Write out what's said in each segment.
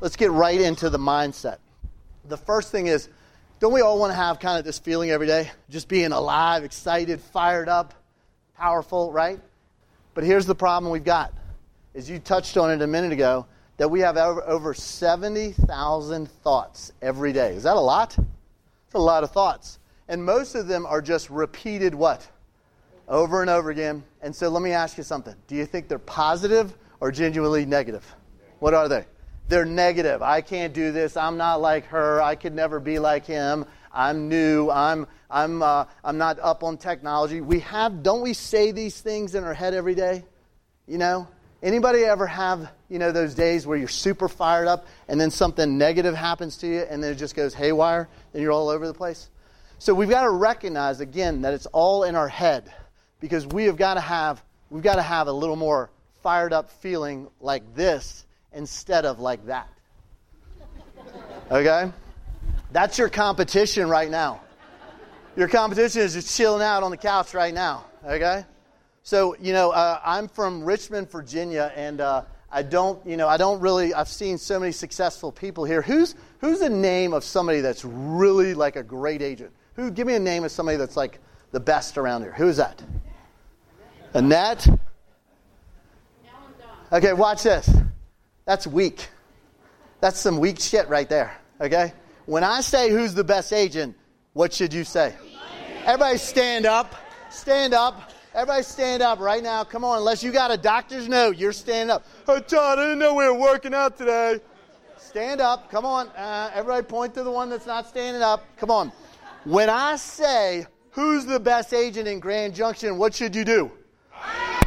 let's get right into the mindset. The first thing is, don't we all want to have kind of this feeling every day? Just being alive, excited, fired up, powerful, right? But here's the problem we've got. As you touched on it a minute ago, that we have over, over 70,000 thoughts every day. Is that a lot? It's a lot of thoughts. And most of them are just repeated what? Over and over again. And so let me ask you something. Do you think they're positive or genuinely negative? What are they? They're negative. I can't do this. I'm not like her. I could never be like him. I'm new. I'm, I'm, uh, I'm not up on technology. We have, don't we say these things in our head every day? You know? Anybody ever have, you know, those days where you're super fired up and then something negative happens to you and then it just goes haywire and you're all over the place? So we've got to recognize again that it's all in our head because we have got to have we've got to have a little more fired up feeling like this instead of like that. Okay? That's your competition right now. Your competition is just chilling out on the couch right now. Okay? So, you know, uh, I'm from Richmond, Virginia, and uh, I don't, you know, I don't really, I've seen so many successful people here. Who's, who's the name of somebody that's really like a great agent? Who, give me a name of somebody that's like the best around here. Who is that? Annette? Okay, watch this. That's weak. That's some weak shit right there. Okay? When I say who's the best agent, what should you say? Everybody stand up. Stand up. Everybody stand up right now. Come on, unless you got a doctor's note, you're standing up. Hey, Todd, I didn't know we were working out today. Stand up. Come on. Uh, everybody point to the one that's not standing up. Come on. When I say who's the best agent in Grand Junction, what should you do?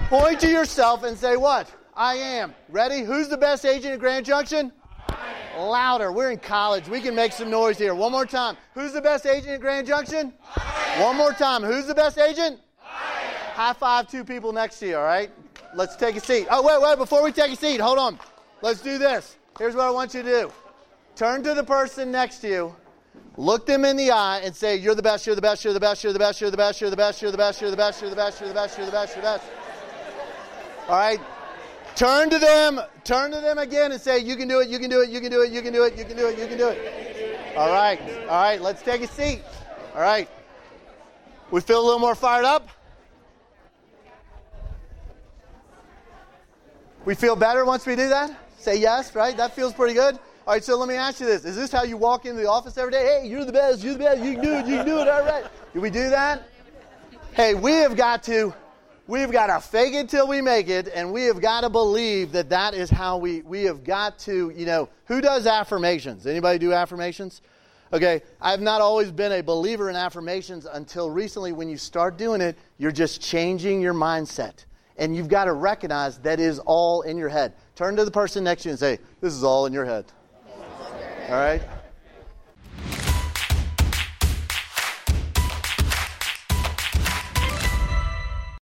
Point to yourself and say what? I am. Ready? Who's the best agent in Grand Junction? Louder. We're in college. We can make some noise here. One more time. Who's the best agent in Grand Junction? One more time. Who's the best agent? I. High five two people next to you, all right? Let's take a seat. Oh, wait, wait, before we take a seat, hold on. Let's do this. Here's what I want you to do turn to the person next to you, look them in the eye, and say, You're the best, you're the best, you're the best, you're the best, you're the best, you're the best, you're the best, you're the best, you're the best, you're the best, you're the best, you're the best. All right? Turn to them, turn to them again and say, You can do it, you can do it, you can do it, you can do it, you can do it, you can do it. All right, all right, let's take a seat. All right. We feel a little more fired up? We feel better once we do that? Say yes, right? That feels pretty good. All right, so let me ask you this. Is this how you walk into the office every day? Hey, you're the best, you're the best, you can do it, you can do it, all right. Do we do that? Hey, we have got to we've got to fake it till we make it and we have got to believe that that is how we we have got to, you know, who does affirmations? Anybody do affirmations? Okay, I've not always been a believer in affirmations until recently when you start doing it, you're just changing your mindset. And you've got to recognize that is all in your head. Turn to the person next to you and say, This is all in your head. All right?